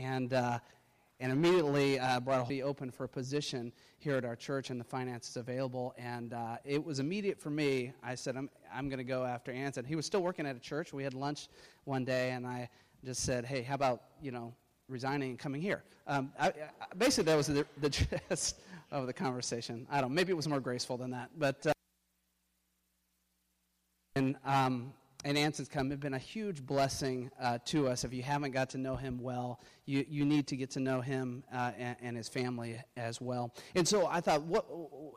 and uh, and immediately uh, brought a open for a position here at our church, and the finances available. And uh, it was immediate for me. I said, I'm I'm going to go after Anson. He was still working at a church. We had lunch one day, and I just said, Hey, how about you know resigning and coming here? Um, I, I, basically, that was the, the gist of the conversation. I don't. know, Maybe it was more graceful than that, but. Uh, and um, and Anson's come have been a huge blessing uh, to us. If you haven't got to know him well, you, you need to get to know him uh, and, and, his family as well. And so I thought, what,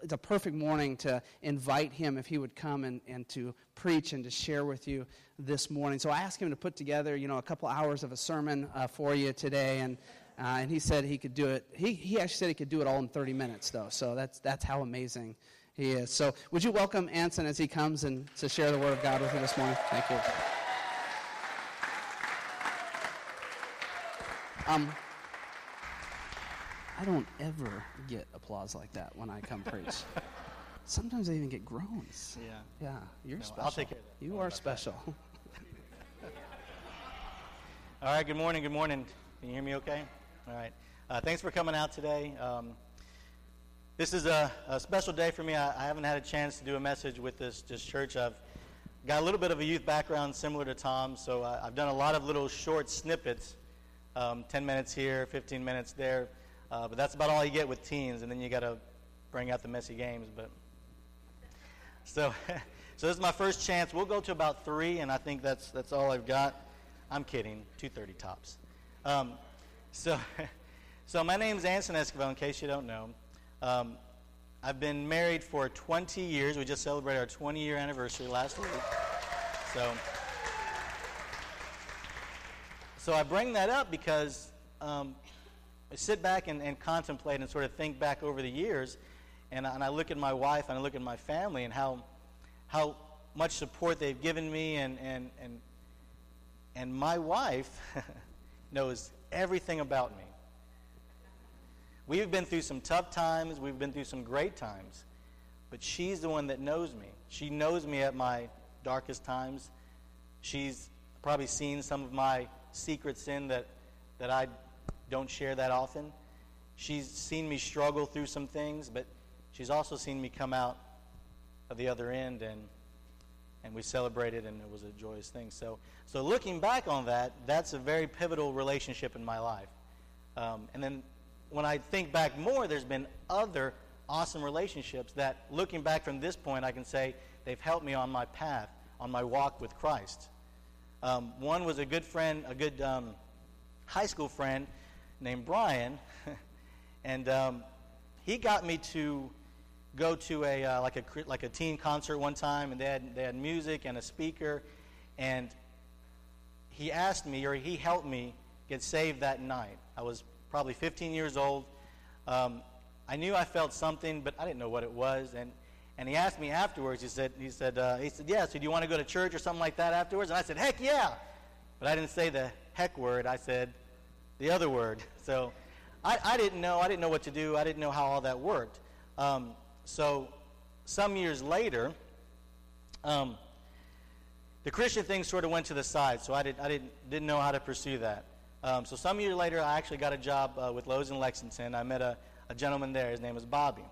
it's a perfect morning to invite him if he would come and, and to preach and to share with you this morning. So I asked him to put together, you know, a couple hours of a sermon uh, for you today, and uh, and he said he could do it. He, he actually said he could do it all in 30 minutes, though. So that's that's how amazing he is. So, would you welcome Anson as he comes and to share the Word of God with you this morning? Thank you. Um, I don't ever get applause like that when I come preach. Sometimes I even get groans. Yeah. Yeah, you're No, special. I'll take care of that. You are special. All right, good morning, good morning. Can you hear me okay? All right. Uh, thanks for coming out today. Um, this is a, a special day for me. I, I haven't had a chance to do a message with this, this church. I've got a little bit of a youth background similar to Tom, so I, I've done a lot of little short snippets um, 10 minutes here, 15 minutes there. Uh, but that's about all you get with teens, and then you got to bring out the messy games. But so, so this is my first chance. We'll go to about three, and I think that's that's all I've got. I'm kidding. 2:30 tops. Um, so, so my name's Anson Esquivel. In case you don't know, um, I've been married for 20 years. We just celebrated our 20 year anniversary last week. So, so I bring that up because um, I sit back and, and contemplate and sort of think back over the years, and, and I look at my wife and I look at my family and how, how much support they've given me, and, and, and, and my wife knows everything about me. We've been through some tough times, we've been through some great times, but she's the one that knows me. She knows me at my darkest times. She's probably seen some of my secret sin that, that I don't share that often. She's seen me struggle through some things, but she's also seen me come out of the other end and and we celebrated and it was a joyous thing. So so looking back on that, that's a very pivotal relationship in my life. Um, and then when I think back more, there's been other awesome relationships that, looking back from this point, I can say they've helped me on my path, on my walk with Christ. Um, one was a good friend, a good um, high school friend named Brian, and um, he got me to go to a uh, like a like a teen concert one time, and they had they had music and a speaker, and he asked me or he helped me get saved that night. I was probably 15 years old. Um, I knew I felt something, but I didn't know what it was. And, and he asked me afterwards. He said, he said, uh, he said, yeah. So do you want to go to church or something like that afterwards? And I said, heck yeah. But I didn't say the heck word. I said the other word. So I, I didn't know. I didn't know what to do. I didn't know how all that worked. Um, so some years later, um, the Christian thing sort of went to the side. So I, did, I didn't, didn't know how to pursue that. Um, so some years later, I actually got a job uh, with Lowe's in Lexington. I met a, a gentleman there. His name was Bobby.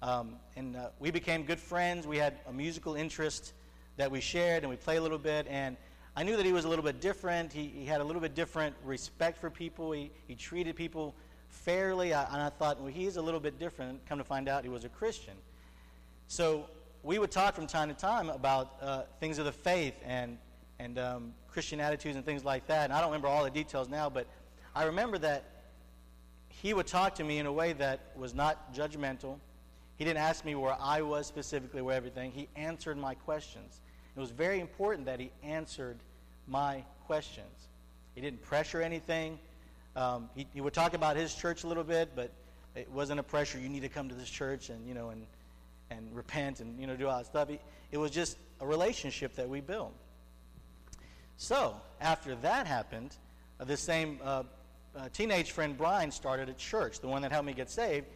Um, and uh, we became good friends. We had a musical interest that we shared, and we played a little bit. And I knew that he was a little bit different. He, he had a little bit different respect for people. He, he treated people fairly. I, and I thought, well, he's a little bit different. Come to find out, he was a Christian. So we would talk from time to time about uh, things of the faith and, and um, Christian attitudes and things like that. And I don't remember all the details now, but I remember that he would talk to me in a way that was not judgmental. He didn't ask me where I was specifically, where everything. He answered my questions. It was very important that he answered my questions. He didn't pressure anything. Um, he, he would talk about his church a little bit, but it wasn't a pressure. You need to come to this church and you know and and repent and you know do all that stuff. It was just a relationship that we built. So after that happened, uh, this same uh, uh, teenage friend Brian started a church. The one that helped me get saved,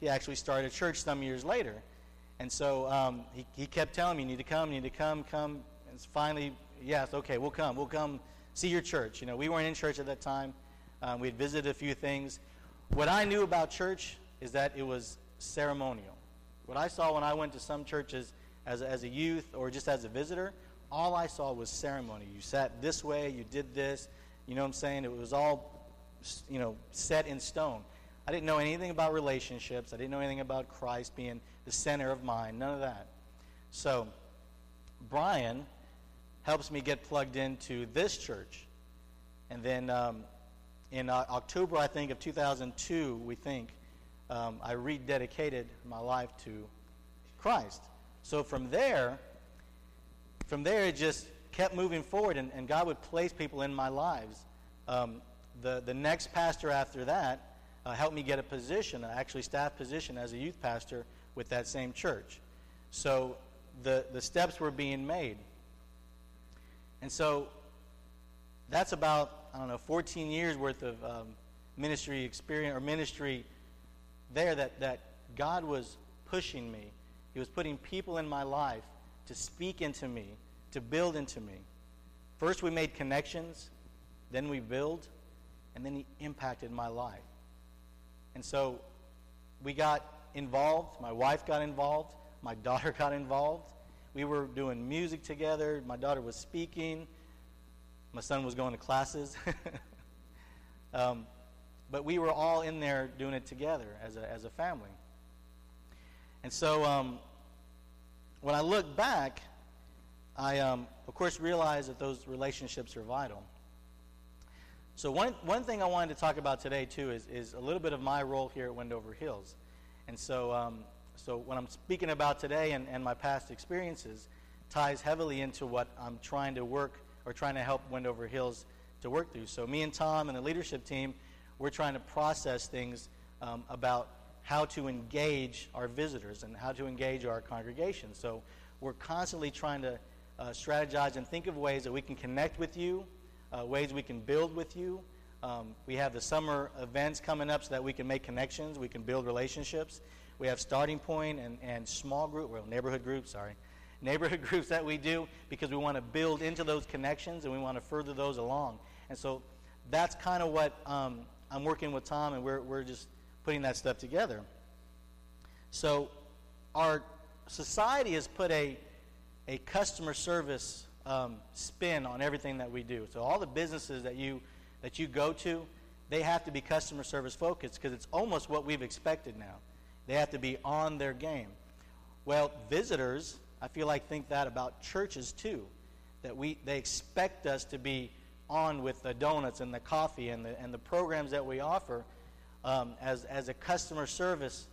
he actually started a church some years later. And so um, he, he kept telling me, "You need to come, you need to come, come." And finally, yes, okay, we'll come, we'll come see your church. You know, we weren't in church at that time. Um, we had visited a few things. What I knew about church is that it was ceremonial. What I saw when I went to some churches as as a youth or just as a visitor, all I saw was ceremony. You sat this way, you did this. You know what I'm saying? It was all, you know, set in stone. I didn't know anything about relationships. I didn't know anything about Christ being the center of mine. None of that. So, Brian helps me get plugged into this church. And then um, in uh, October, I think, of 2002, we think, um, I rededicated my life to Christ. So from there, from there, it just kept moving forward, and, and God would place people in my lives. Um, the, the next pastor after that uh, helped me get a position, actually staff position as a youth pastor with that same church. So the, the steps were being made. And so that's about, I don't know, 14 years worth of um, ministry experience or ministry there that, that God was pushing me. He was putting people in my life to speak into me, to build into me. First, we made connections, then we build, and then He impacted my life. And so we got involved. My wife got involved. My daughter got involved. We were doing music together. My daughter was speaking. My son was going to classes. um, but we were all in there doing it together as a, as a family. And so um, when I look back, I, um, of course, realize that those relationships are vital. So one, one thing I wanted to talk about today, too, is, is a little bit of my role here at Wendover Hills. And so, um, so what I'm speaking about today and, and my past experiences ties heavily into what I'm trying to work or trying to help Wendover Hills to work through. So me and Tom and the leadership team, we're trying to process things um, about how to engage our visitors and how to engage our congregation. So we're constantly trying to uh, strategize and think of ways that we can connect with you, uh, ways we can build with you. Um, we have the summer events coming up so that we can make connections, we can build relationships. We have starting point and, and small group, well, neighborhood groups, sorry, neighborhood groups that we do because we want to build into those connections and we want to further those along. And so that's kind of what um, I'm working with Tom, and we're, we're just putting that stuff together. So our society has put a, a customer service um, spin on everything that we do. So all the businesses that you, that you go to, they have to be customer service focused because it's almost what we've expected now. They have to be on their game. Well, visitors I feel like think that about churches too, that we they expect us to be on with the donuts and the coffee and the and the programs that we offer um, as as a customer service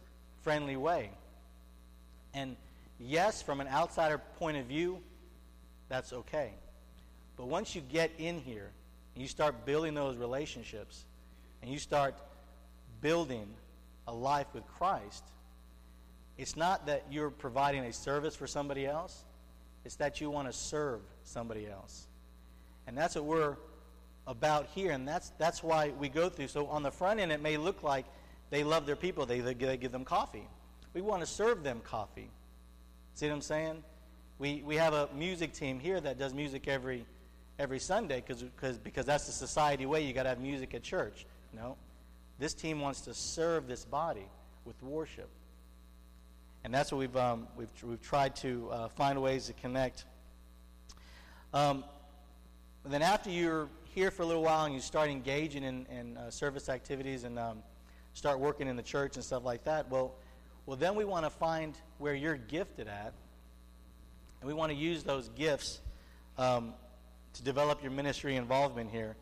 friendly way. And yes, from an outsider point of view, that's okay. But once you get in here and you start building those relationships and you start building a life with Christ, it's not that you're providing a service for somebody else, it's that you want to serve somebody else. And that's what we're about here, and that's, that's why we go through. So on the front end, it may look like they love their people, they, they give them coffee. We want to serve them coffee. See what I'm saying? We, we have a music team here that does music every, every Sunday cause, cause, because that's the society way. You got to have music at church. No. This team wants to serve this body with worship. And that's what we've, um, we've, we've tried to uh, find ways to connect. Um, then after you're here for a little while and you start engaging in, in uh, service activities and um, start working in the church and stuff like that, well, well then we want to find where you're gifted at. And we want to use those gifts um, to develop your ministry involvement here.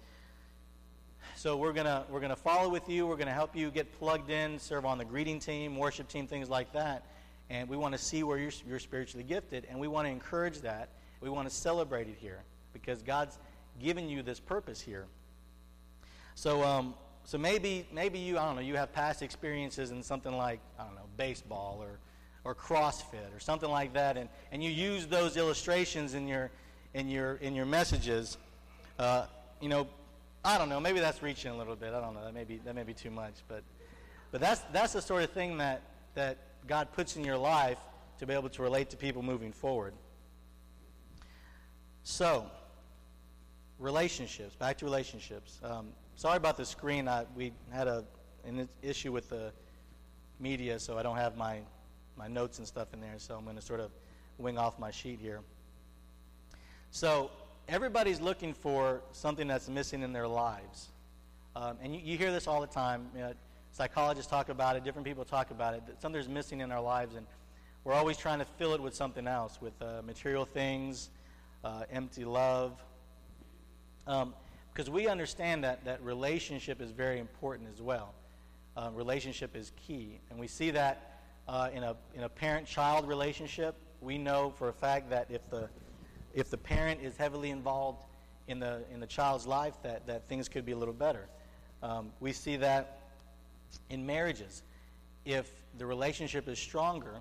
So we're gonna we're gonna follow with you. We're gonna help you get plugged in, serve on the greeting team, worship team, things like that and we want to see where you're, you're spiritually gifted, and we want to encourage that. We want to celebrate it here because God's given you this purpose here. So, um, so maybe, maybe you, I don't know, you have past experiences in something like, I don't know, baseball or, or CrossFit or something like that, and, and you use those illustrations in your, in your, in your messages. Uh, you know, I don't know, maybe that's reaching a little bit. I don't know, that may be, that may be too much, but, but that's, that's the sort of thing that, that God puts in your life to be able to relate to people moving forward. So, relationships, back to relationships. Um, sorry about the screen. I, we had a, an issue with the media, so I don't have my, my notes and stuff in there, so I'm going to sort of wing off my sheet here. So, everybody's looking for something that's missing in their lives. Um, and you, you, hear this all the time. You know, psychologists talk about it, different people talk about it, that something's missing in our lives, and we're always trying to fill it with something else, with uh, material things, uh, empty love. Um, because we understand that, that relationship is very important as well. Uh, relationship is key. And we see that uh, in a, in a parent child relationship. We know for a fact that if the, if the parent is heavily involved in the, in the child's life, that, that things could be a little better. Um, we see that in marriages. If the relationship is stronger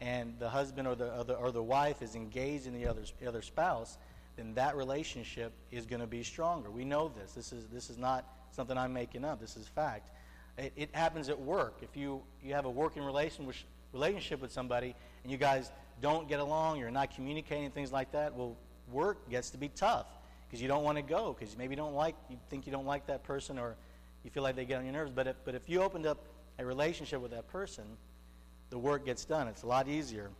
and the husband or the, or the, or the wife is engaged in the other, other spouse, then that relationship is going to be stronger. We know this. This is, this is not something I'm making up. This is fact. It, it happens at work. If you, you have a working relationship with somebody and you guys don't get along, you're not communicating, things like that, well, work gets to be tough because you don't want to go because maybe you don't like, you think you don't like that person or you feel like they get on your nerves. But if, but if you opened up a relationship with that person, the work gets done. It's a lot easier.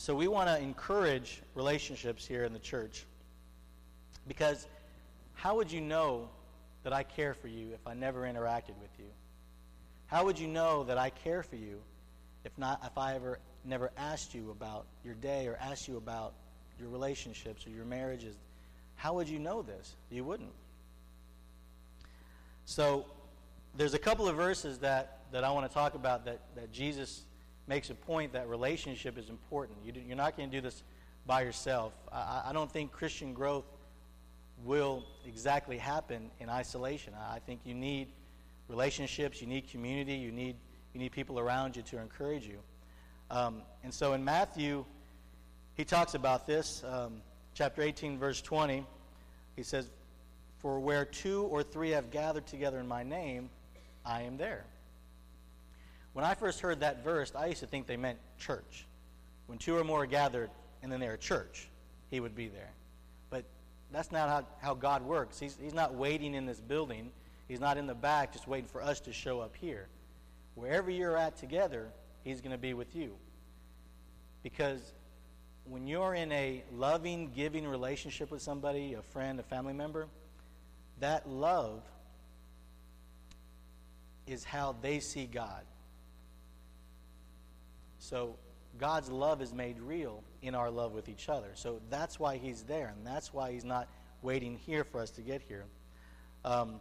So we want to encourage relationships here in the church because how would you know that I care for you if I never interacted with you? How would you know that I care for you if not if I ever never asked you about your day or asked you about your relationships or your marriages? How would you know this? You wouldn't. So there's a couple of verses that, that I want to talk about that, that Jesus makes a point that relationship is important. You are not going to do this by yourself. I, I, don't think Christian growth will exactly happen in isolation. I, I think you need relationships, you need community, you need, you need people around you to encourage you. Um, and so in Matthew, he talks about this, um, chapter 18, verse 20. He says, For where two or three have gathered together in my name, I am there. When I first heard that verse, I used to think they meant church. When two or more are gathered and then they're a church, he would be there. But that's not how, how God works. He's, he's not waiting in this building, He's not in the back just waiting for us to show up here. Wherever you're at together, He's going to be with you. Because when you're in a loving, giving relationship with somebody, a friend, a family member, that love is how they see God. So God's love is made real in our love with each other. So that's why He's there, and that's why He's not waiting here for us to get here. Um,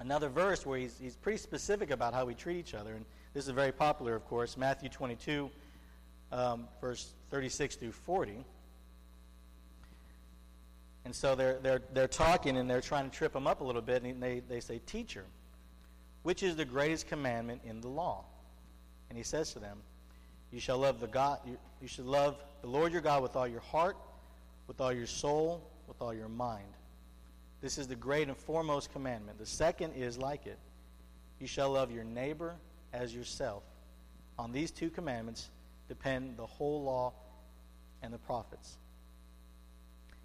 another verse where he's, he's pretty specific about how we treat each other, and this is very popular, of course, Matthew 22, um, verse 36 through 40. And so they're, they're, they're talking and they're trying to trip him up a little bit, and they, they say, Teacher, which is the greatest commandment in the law? And he says to them, you shall love the God. You, should love the Lord your God with all your heart, with all your soul, with all your mind. This is the great and foremost commandment. The second is like it. You shall love your neighbor as yourself. On these two commandments depend the whole law and the prophets.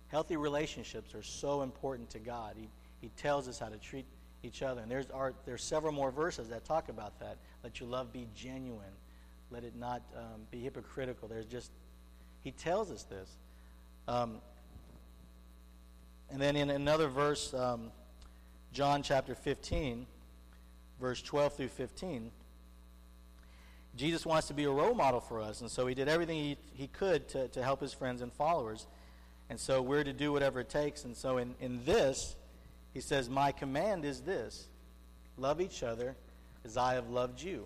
Healthy relationships are so important to God. He, he tells us how to treat each other. And there's, are, there's several more verses that talk about that. Let your love be genuine. Let it not um, be hypocritical. There's just, he tells us this. Um, and then in another verse, um, John chapter 15, verse 12 through 15, Jesus wants to be a role model for us. And so he did everything he, he could to, to help his friends and followers. And so we're to do whatever it takes. And so in, in this, he says, My command is this love each other as I have loved you.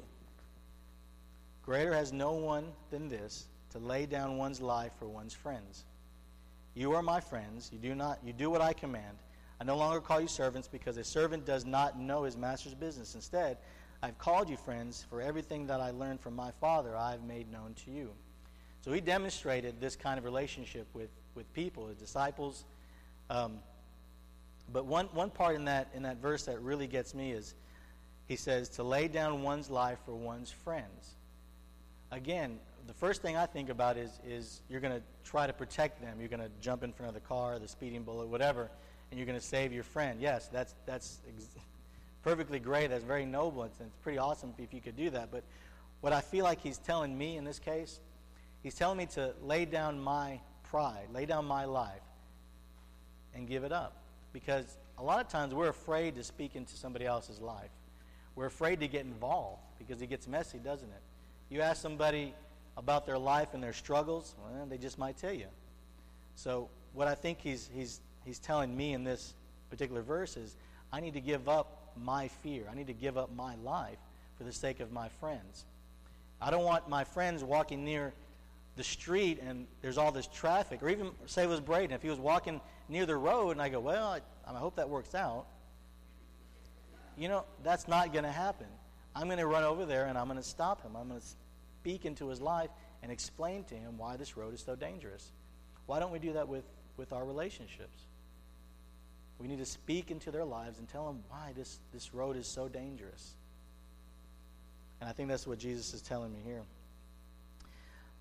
Greater has no one than this to lay down one's life for one's friends. You are my friends. You do not you do what I command. I no longer call you servants because a servant does not know his master's business. Instead, I've called you friends, for everything that I learned from my Father I have made known to you. So he demonstrated this kind of relationship with, with people, his disciples. Um, but one, one part in that, in that verse that really gets me is he says, to lay down one's life for one's friends again, the first thing I think about is, is you're going to try to protect them. You're going to jump in front of the car, the speeding bullet, whatever, and you're going to save your friend. Yes, that's, that's ex- perfectly great. That's very noble. It's, it's pretty awesome if you could do that. But what I feel like he's telling me in this case, he's telling me to lay down my pride, lay down my life, and give it up. Because a lot of times we're afraid to speak into somebody else's life. We're afraid to get involved because it gets messy, doesn't it? You ask somebody about their life and their struggles, well, they just might tell you. So, what I think he's, he's, he's telling me in this particular verse is I need to give up my fear. I need to give up my life for the sake of my friends. I don't want my friends walking near the street and there's all this traffic, or even say it was Braden, if he was walking near the road and I go, well, I, I hope that works out. You know, that's not going to happen. I'm going to run over there and I'm going to stop him. I'm going to speak into his life and explain to him why this road is so dangerous. Why don't we do that with, with our relationships? We need to speak into their lives and tell them why this, this road is so dangerous. And I think that's what Jesus is telling me here.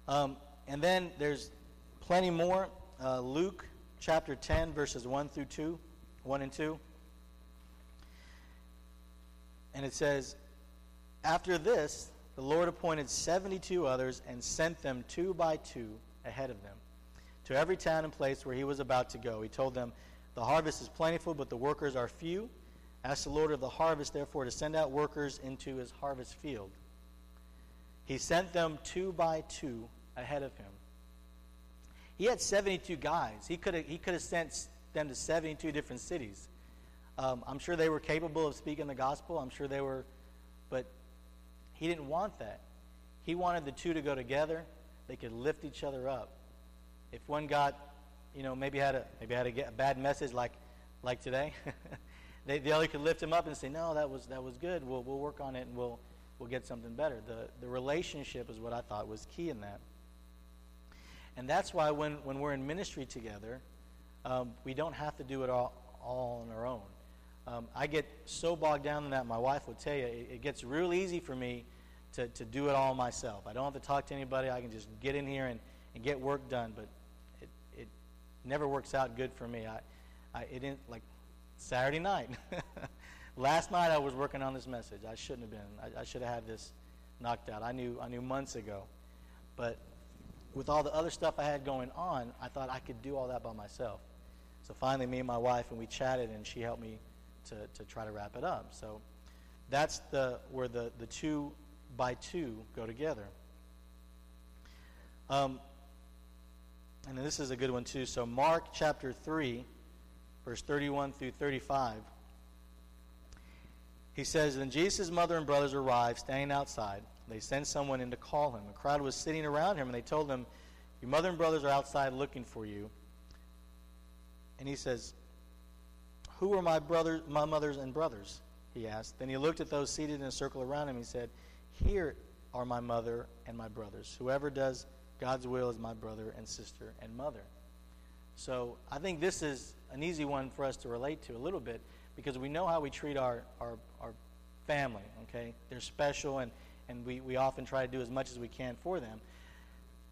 Um, and then there's plenty more. Uh, Luke chapter 10, verses 1 through 2, 1 and 2. And it says, After this, the Lord appointed 72 others and sent them two by two ahead of them to every town and place where he was about to go. He told them, The harvest is plentiful, but the workers are few. Ask the Lord of the harvest, therefore, to send out workers into his harvest field. He sent them two by two ahead of him. He had 72 guys. He could have, he could have sent them to 72 different cities. Um, I'm sure they were capable of speaking the gospel. I'm sure they were, but he didn't want that. He wanted the two to go together. They could lift each other up. If one got, you know, maybe had a maybe had a, a bad message like like today, they, the other could lift him up and say, "No, that was that was good. We'll we'll work on it and we'll we'll get something better." The the relationship is what I thought was key in that. And that's why when, when we're in ministry together, um, we don't have to do it all, all on our own. Um, I get so bogged down in that, my wife will tell you, it, it, gets real easy for me to, to do it all myself. I don't have to talk to anybody. I can just get in here and, and get work done, but it, it never works out good for me. I, I, it didn't, like Saturday night. Last night I was working on this message. I shouldn't have been. I, I should have had this knocked out. I knew, I knew months ago. But with all the other stuff I had going on, I thought I could do all that by myself. So finally, me and my wife, and we chatted, and she helped me to, to try to wrap it up. So that's the, where the, the two by two go together. Um, and this is a good one, too. So, Mark chapter 3, verse 31 through 35. He says, Then Jesus' mother and brothers arrived, standing outside. They sent someone in to call him. A crowd was sitting around him, and they told him, Your mother and brothers are outside looking for you. And he says, Who are my brothers, my mothers and brothers? He asked. Then he looked at those seated in a circle around him. He said, Here are my mother and my brothers. Whoever does God's will is my brother and sister and mother. So I think this is an easy one for us to relate to a little bit because we know how we treat our, our, our family, okay? They're special and and we, we often try to do as much as we can for them.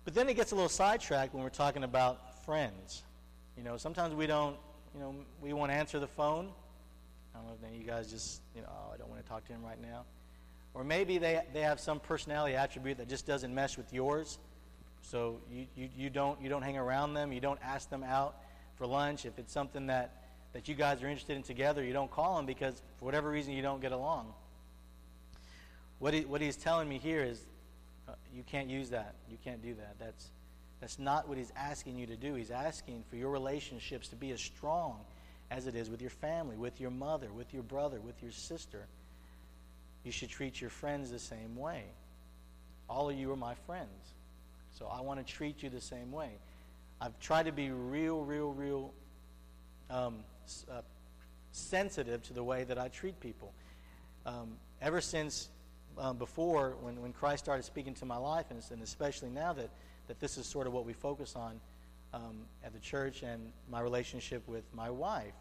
But then it gets a little sidetracked when we're talking about friends. You know, sometimes we don't, you know, we want to answer the phone. I don't know if any of you guys just, you know, oh, I don't want to talk to him right now. Or maybe they, they have some personality attribute that just doesn't mesh with yours. So you, you, you, don't, you don't hang around them. You don't ask them out for lunch. If it's something that, that you guys are interested in together, you don't call them because for whatever reason you don't get along. What, he, what he's telling me here is uh, you can't use that. You can't do that. That's, that's not what he's asking you to do. He's asking for your relationships to be as strong as it is with your family, with your mother, with your brother, with your sister. You should treat your friends the same way. All of you are my friends. So I want to treat you the same way. I've tried to be real, real, real um, uh, sensitive to the way that I treat people. Um, ever since um, before when, when Christ started speaking to my life, and, and especially now that, that this is sort of what we focus on um, at the church and my relationship with my wife.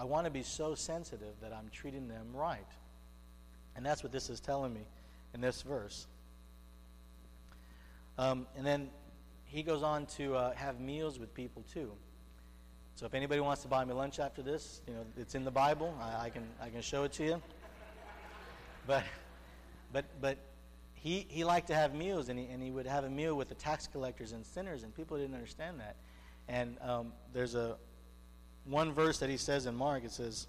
I'm, want to be so sensitive that I'm treating them right. And that's what this is telling me in this verse. Um, and then he goes on to uh, have meals with people too. So if anybody wants to buy me lunch after this, you know, it's in the Bible. I, I can I can show it to you. But but but he, he liked to have meals, and he, and he would have a meal with the tax collectors and sinners, and people didn't understand that. And um, there's a one verse that he says in Mark. It says,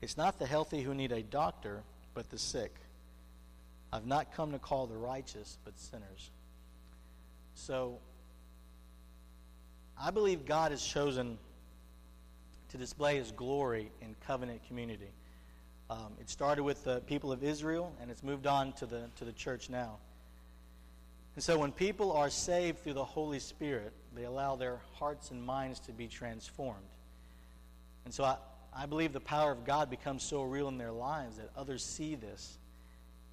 "It's not the healthy who need a doctor, but the sick. I've not come to call the righteous, but sinners." So, I believe God has chosen to display His glory in covenant community. Um, it started with the people of Israel, and it's moved on to the, to the church now. And so when people are saved through the Holy Spirit, they allow their hearts and minds to be transformed. And so I, I believe the power of God becomes so real in their lives that others see this,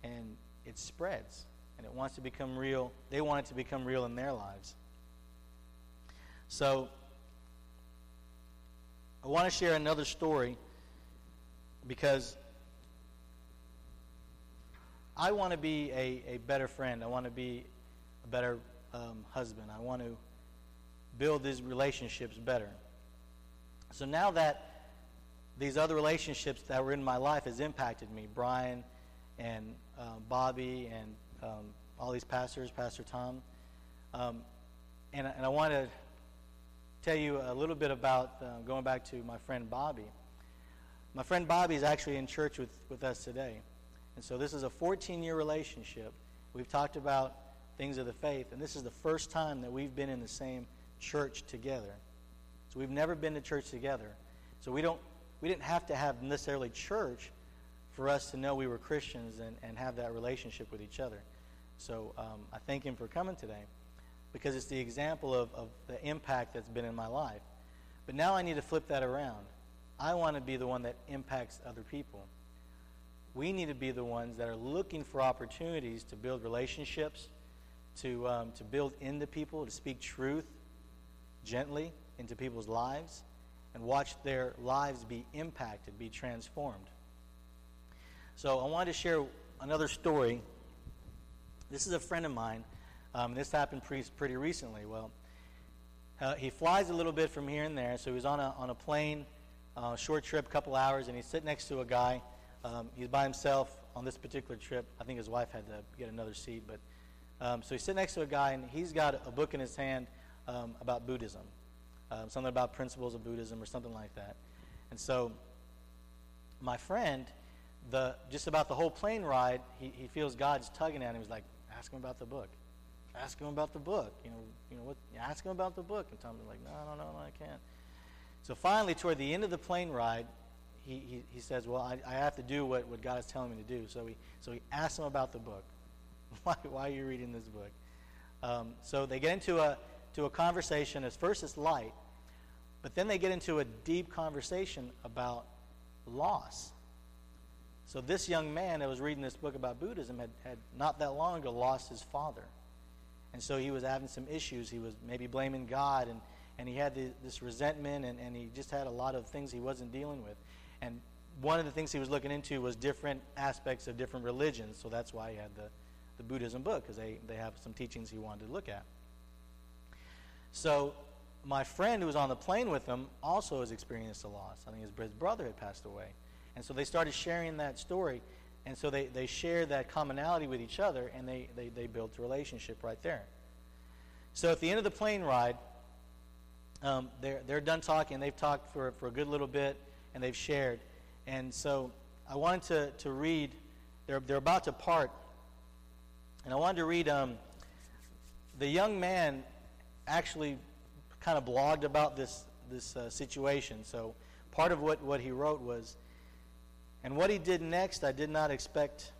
and it spreads, and it wants to become real. They want it to become real in their lives. So I want to share another story because I want to be a, a better friend. I want to be a better um, husband. I want to build these relationships better. So now that these other relationships that were in my life has impacted me, Brian and uh, Bobby and um, all these pastors, Pastor Tom, um, and, and, I want to tell you a little bit about uh, going back to my friend Bobby. My friend Bobby is actually in church with, with us today. And so this is a 14 year relationship. We've talked about things of the faith, and this is the first time that we've been in the same church together. So we've never been to church together. So we don't we didn't have to have necessarily church for us to know we were Christians and, and have that relationship with each other. So um, I thank him for coming today because it's the example of, of the impact that's been in my life. But now I need to flip that around. I want to be the one that impacts other people we need to be the ones that are looking for opportunities to build relationships, to, um, to build into people, to speak truth gently into people's lives, and watch their lives be impacted, be transformed. So I wanted to share another story. This is a friend of mine. Um, this happened pretty, pretty recently. Well, uh, he flies a little bit from here and there, so he was on a, on a plane, uh, short trip, couple hours, and he's sitting next to a guy um, he's by himself on this particular trip. I think his wife had to get another seat, but um, so he's sitting next to a guy, and he's got a book in his hand um, about Buddhism, um, something about principles of Buddhism or something like that. And so, my friend, the just about the whole plane ride, he, he feels God's tugging at him. He's like, "Ask him about the book. Ask him about the book. You know, you know what? Ask him about the book." And Tom's like, "No, no, no, no, I can't." So finally, toward the end of the plane ride, he, he, he says, Well, I, I have to do what, what God is telling me to do. So he, so he asks him about the book. why, why are you reading this book? Um, so they get into a, to a conversation. At first, it's light, but then they get into a deep conversation about loss. So this young man that was reading this book about Buddhism had, had not that long ago lost his father. And so he was having some issues. He was maybe blaming God, and, and he had the, this resentment, and, and he just had a lot of things he wasn't dealing with. And one of the things he was looking into was different aspects of different religions. So that's why he had the, the Buddhism book, because they, they have some teachings he wanted to look at. So my friend who was on the plane with him also has experienced a loss. I think his, brother had passed away. And so they started sharing that story. And so they, they shared that commonality with each other, and they, they, they built a relationship right there. So at the end of the plane ride, um, they're, they're done talking. They've talked for, for a good little bit and they've shared. And so I wanted to, to read, they're, they're about to part, and I wanted to read um, the young man actually kind of blogged about this, this uh, situation. So part of what, what he wrote was, and what he did next, I did not expect.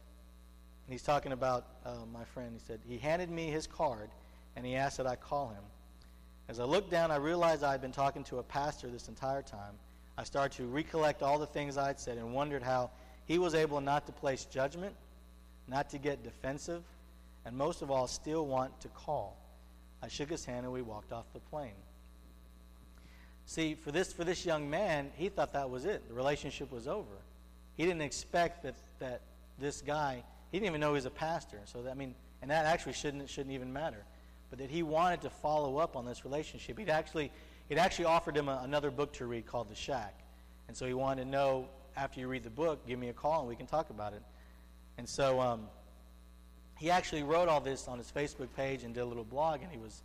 And he's talking about uh, my friend. He said, He handed me his card and he asked that I call him. As I looked down, I realized I had been talking to a pastor this entire time. I started to recollect all the things I'd said and wondered how he was able not to place judgment, not to get defensive, and most of all, still want to call. I shook his hand and we walked off the plane. See, for this, for this young man, he thought that was it. The relationship was over. He didn't expect that, that this guy, he didn't even know he was a pastor. So, that, I mean, and that actually shouldn't, shouldn't even matter. But that he wanted to follow up on this relationship. He'd actually it actually offered him a, another book to read called The Shack. And so he wanted to know after you read the book, give me a call and we can talk about it. And so um, he actually wrote all this on his Facebook page and did a little blog, and he was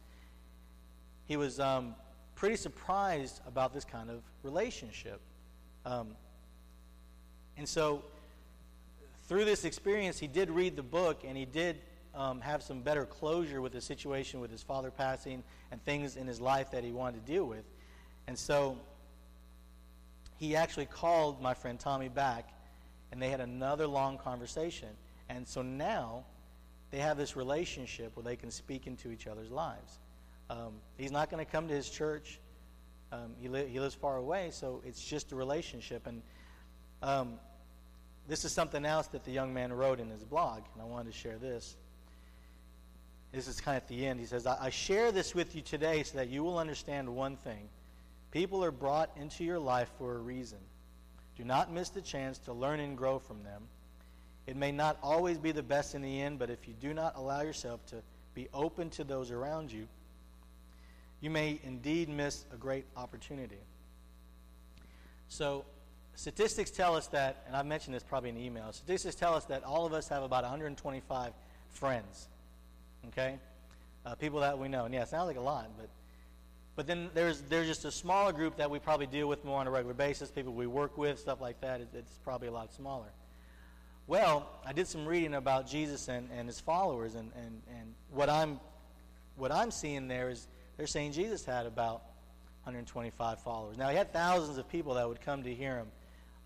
he was um, pretty surprised about this kind of relationship. Um, and so through this experience, he did read the book and he did um, have some better closure with the situation with his father passing and things in his life that he wanted to deal with. And so he actually called my friend Tommy back and they had another long conversation. And so now they have this relationship where they can speak into each other's lives. Um, he's not going to come to his church. Um, he, li- he lives far away, so it's just a relationship. And um, this is something else that the young man wrote in his blog, and I wanted to share this. This is kind of at the end. He says, I share this with you today so that you will understand one thing. People are brought into your life for a reason. Do not miss the chance to learn and grow from them. It may not always be the best in the end, but if you do not allow yourself to be open to those around you, you may indeed miss a great opportunity. So, statistics tell us that, and I mentioned this probably in email, statistics tell us that all of us have about 125 friends. Okay? Uh, people that we know. And yeah, it sounds like a lot, but but then there's there's just a smaller group that we probably deal with more on a regular basis, people we work with, stuff like that. It, it's probably a lot smaller. Well, I did some reading about Jesus and, and his followers, and, and, and what I'm what I'm seeing there is they're saying Jesus had about 125 followers. Now he had thousands of people that would come to hear him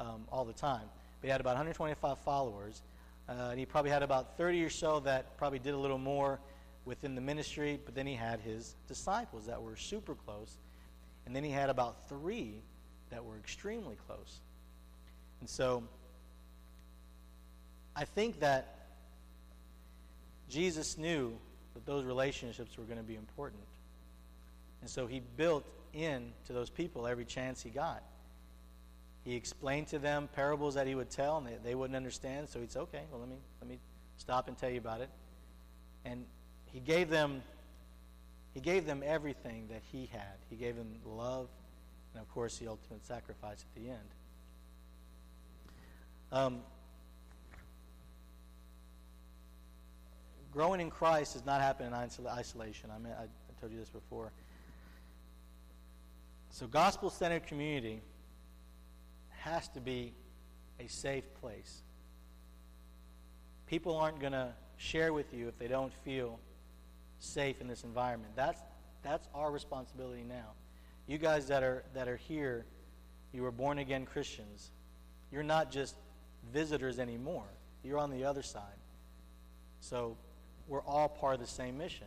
um, all the time, but he had about 125 followers, uh, and he probably had about 30 or so that probably did a little more within the ministry, but then he had his disciples that were super close, and then he had about three that were extremely close. And so I think that Jesus knew that those relationships were going to be important. And so he built in to those people every chance he got. He explained to them parables that he would tell, and they, they wouldn't understand. So he'd say, "Okay, well let me let me stop and tell you about it." And he gave them he gave them everything that he had. He gave them love, and of course, the ultimate sacrifice at the end. Um, growing in Christ does not happen in isolation. I, mean, I, I told you this before. So, gospel centered community has to be a safe place. People aren't going to share with you if they don't feel safe in this environment. That's, that's our responsibility now. You guys that are, that are here, you are born again Christians. You're not just visitors anymore, you're on the other side. So, we're all part of the same mission.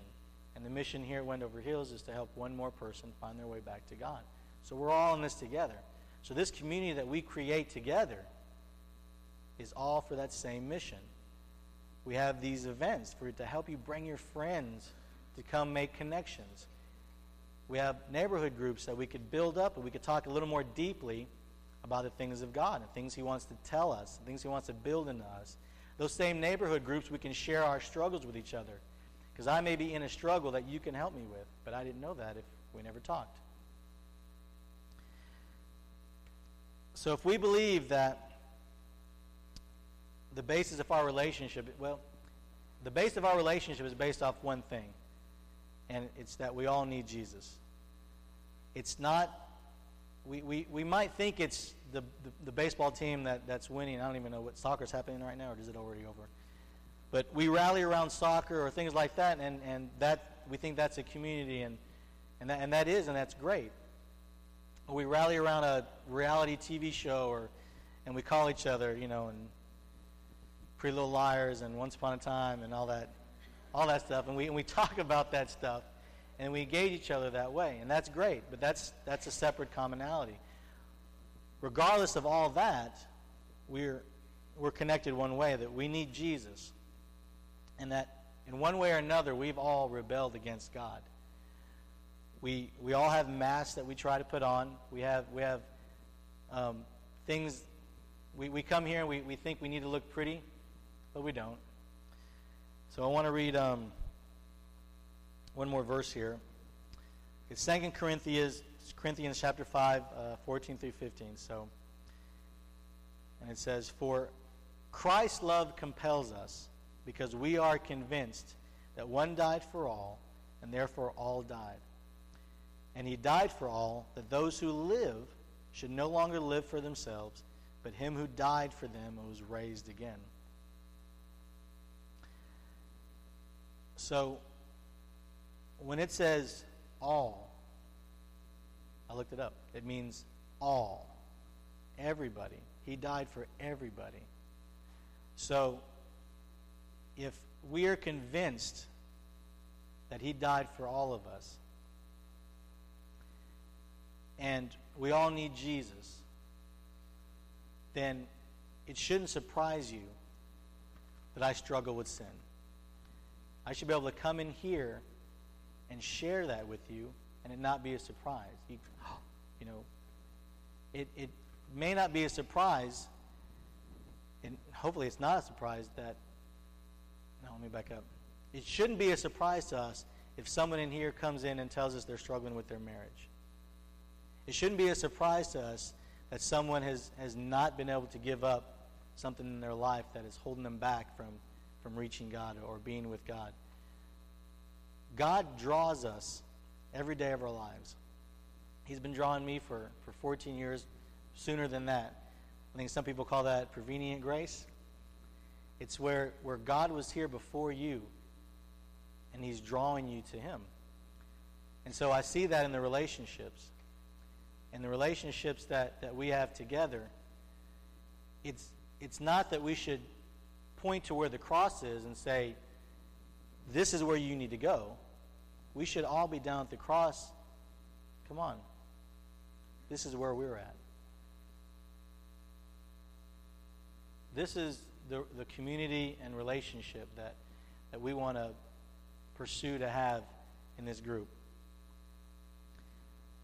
And the mission here at Wendover Hills is to help one more person find their way back to God. So we're all in this together. So this community that we create together is all for that same mission. We have these events for to help you bring your friends to come make connections. We have neighborhood groups that we could build up and we could talk a little more deeply about the things of God and things He wants to tell us, things He wants to build into us. Those same neighborhood groups, we can share our struggles with each other. Because I may be in a struggle that you can help me with, but I didn't know that if we never talked. So if we believe that the basis of our relationship, well, the base of our relationship is based off one thing, and it's that we all need Jesus. It's not, we, we, we might think it's the, the, the baseball team that, that's winning. I don't even know what soccer's happening right now, or is it already over? But we rally around soccer or things like that, and, and that we think that's a community, and, and, that, and that is, and that's great we rally around a reality TV show, or and we call each other, you know, and Pretty Little Liars and Once Upon a Time and all that, all that stuff, and we and we talk about that stuff, and we engage each other that way, and that's great. But that's that's a separate commonality. Regardless of all that, we're we're connected one way that we need Jesus, and that in one way or another we've all rebelled against God. We, we all have masks that we try to put on. We have, we have um, things, we, we come here and we, we think we need to look pretty, but we don't. So I want to read um, one more verse here. It's 2 Corinthians, Corinthians chapter 5, uh, 14 through 15. So, and it says, For Christ's love compels us, because we are convinced that one died for all, and therefore all died. And he died for all, that those who live should no longer live for themselves, but him who died for them and was raised again. So, when it says all, I looked it up. It means all. Everybody. He died for everybody. So, if we are convinced that He died for all of us, and we all need Jesus, then it shouldn't surprise you that I struggle with sin. I should be able to come in here and share that with you and it not be a surprise. You, you know, it, it may not be a surprise, and hopefully it's not a surprise that, no, let me back up. It shouldn't be a surprise to us if someone in here comes in and tells us they're struggling with their marriage. It shouldn't be a surprise to us that someone has, has not been able to give up something in their life that is holding them back from, from reaching God or being with God. God draws us every day of our lives. He's been drawing me for, for 14 years, sooner than that. I think some people call that prevenient grace. It's where, where God was here before you, and He's drawing you to Him. And so I see that in the relationships. And the relationships that, that we have together, it's, it's not that we should point to where the cross is and say, this is where you need to go. We should all be down at the cross. Come on. This is where we're at. This is the, the community and relationship that, that we want to pursue to have in this group.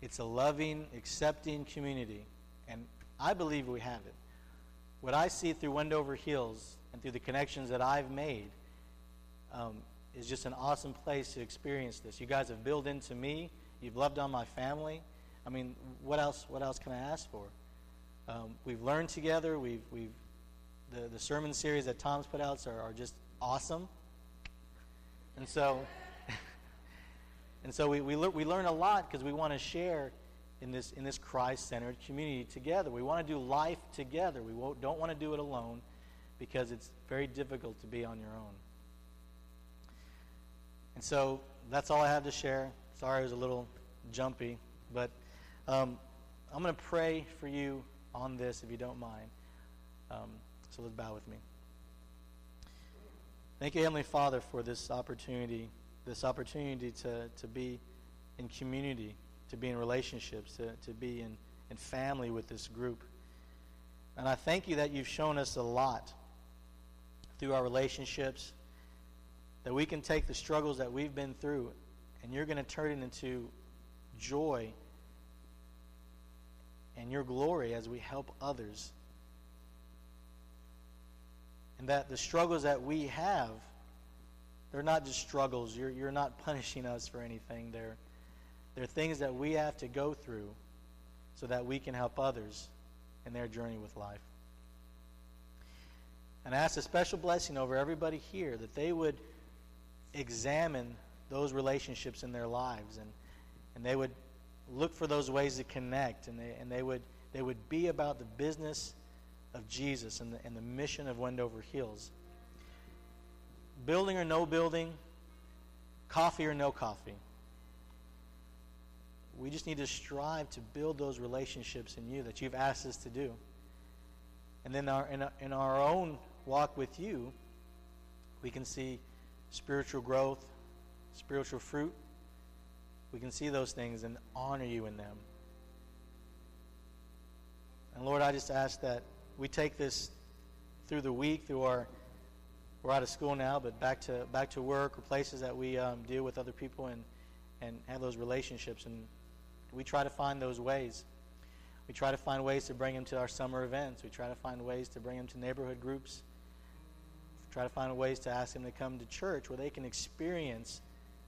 It's a loving, accepting community, and I believe we have it. What I see through Wendover Hills and through the connections that I've made um, is just an awesome place to experience this. You guys have built into me. You've loved on my family. I mean, what else? What else can I ask for? Um, we've learned together. We've we've the the sermon series that Tom's put out are, are just awesome. And so, and so we we, le- we learn a lot because we want to share in this in this Christ-centered community together. We want to do life together. We don't want to do it alone because it's very difficult to be on your own. And so that's all I have to share. Sorry it was a little jumpy, but um, I'm going to pray for you on this if you don't mind. Um, so let's bow with me. Thank you, Heavenly Father, for this opportunity, this opportunity to, to be in community, to be in relationships, to, to be in, in family with this group. And I thank you that you've shown us a lot through our relationships, that we can take the struggles that we've been through and you're going to turn it into joy and your glory as we help others. And that the struggles that we have, they're not just struggles. You're, you're not punishing us for anything. They're, they're things that we have to go through so that we can help others in their journey with life. And I ask a special blessing over everybody here that they would examine those relationships in their lives and, and they would look for those ways to connect and they, and they, would, they would be about the business of Jesus and the, and the mission of Wendover Hills. Building or no building, coffee or no coffee. We just need to strive to build those relationships in you that you've asked us to do. And then our, in, in our own walk with you, we can see spiritual growth, spiritual fruit, we can see those things and honor you in them. And Lord, I just ask that we take this through the week, through our we're out of school now, but back to back to work or places that we um, deal with other people and and have those relationships, and we try to find those ways. We try to find ways to bring them to our summer events. We try to find ways to bring them to neighborhood groups Try to find ways to ask them to come to church where they can experience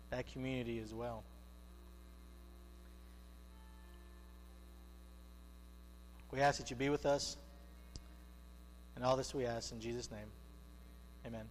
that community as well. We ask that you be with us. And all this we ask in Jesus' name. Amen.